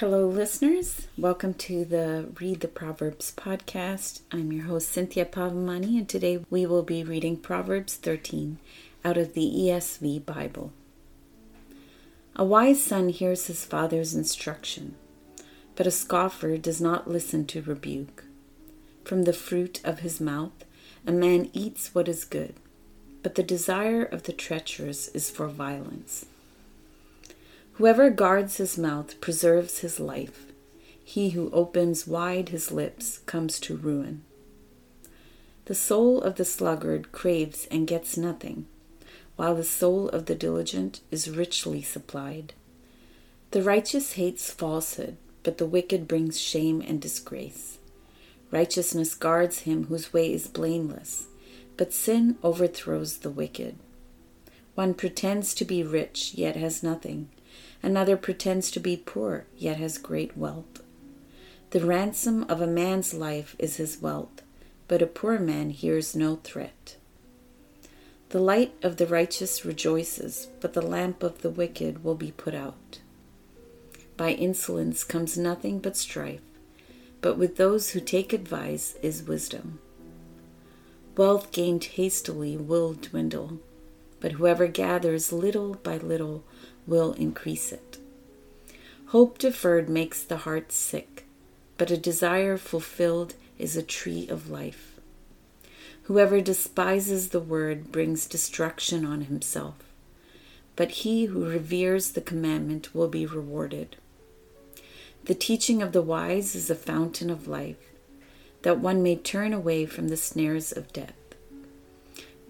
Hello, listeners. Welcome to the Read the Proverbs podcast. I'm your host, Cynthia Pavamani, and today we will be reading Proverbs 13 out of the ESV Bible. A wise son hears his father's instruction, but a scoffer does not listen to rebuke. From the fruit of his mouth, a man eats what is good, but the desire of the treacherous is for violence. Whoever guards his mouth preserves his life. He who opens wide his lips comes to ruin. The soul of the sluggard craves and gets nothing, while the soul of the diligent is richly supplied. The righteous hates falsehood, but the wicked brings shame and disgrace. Righteousness guards him whose way is blameless, but sin overthrows the wicked. One pretends to be rich, yet has nothing Another pretends to be poor, yet has great wealth. The ransom of a man's life is his wealth, but a poor man hears no threat. The light of the righteous rejoices, but the lamp of the wicked will be put out. By insolence comes nothing but strife, but with those who take advice is wisdom. Wealth gained hastily will dwindle, but whoever gathers little by little will increase it. Hope deferred makes the heart sick, but a desire fulfilled is a tree of life. Whoever despises the word brings destruction on himself, but he who reveres the commandment will be rewarded. The teaching of the wise is a fountain of life, that one may turn away from the snares of death.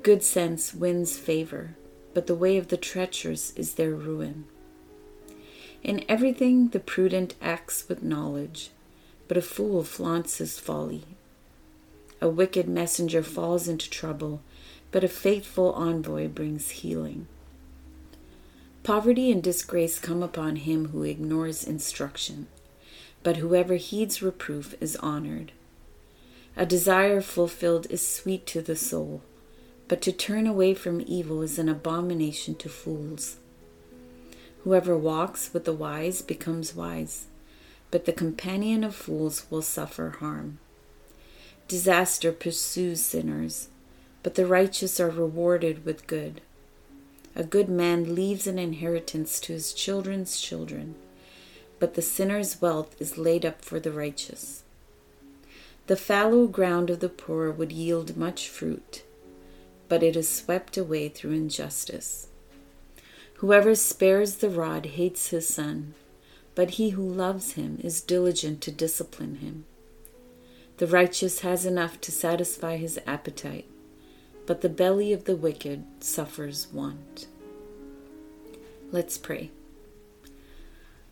Good sense wins favor, but the way of the treacherous is their ruin. In everything the prudent acts with knowledge, but a fool flaunts his folly. A wicked messenger falls into trouble, but a faithful envoy brings healing. Poverty and disgrace come upon him who ignores instruction, but whoever heeds reproof is honored. A desire fulfilled is sweet to the soul, but to turn away from evil is an abomination to fools. Whoever walks with the wise becomes wise, but the companion of fools will suffer harm. Disaster pursues sinners, but the righteous are rewarded with good. A good man leaves an inheritance to his children's children, but the sinner's wealth is laid up for the righteous. The fallow ground of the poor would yield much fruit but it is swept away through injustice. Whoever spares the rod hates his son, but he who loves him is diligent to discipline him. The righteous has enough to satisfy his appetite, but the belly of the wicked suffers want. Let's pray.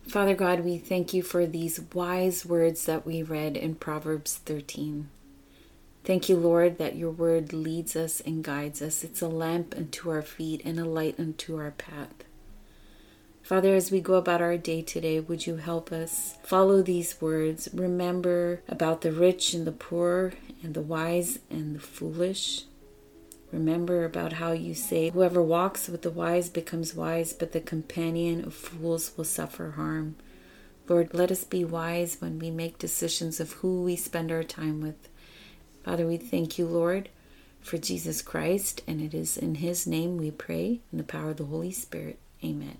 Father God, we thank you for these wise words that we read in Proverbs 13. Thank you, Lord, that your word leads us and guides us. It's a lamp unto our feet and a light unto our path. Father, as we go about our day today, would you help us follow these words? Remember about the rich and the poor, and the wise and the foolish. Remember about how you say, Whoever walks with the wise becomes wise, but the companion of fools will suffer harm. Lord, let us be wise when we make decisions of who we spend our time with. Father, we thank you, Lord, for Jesus Christ, and it is in his name we pray, in the power of the Holy Spirit. Amen.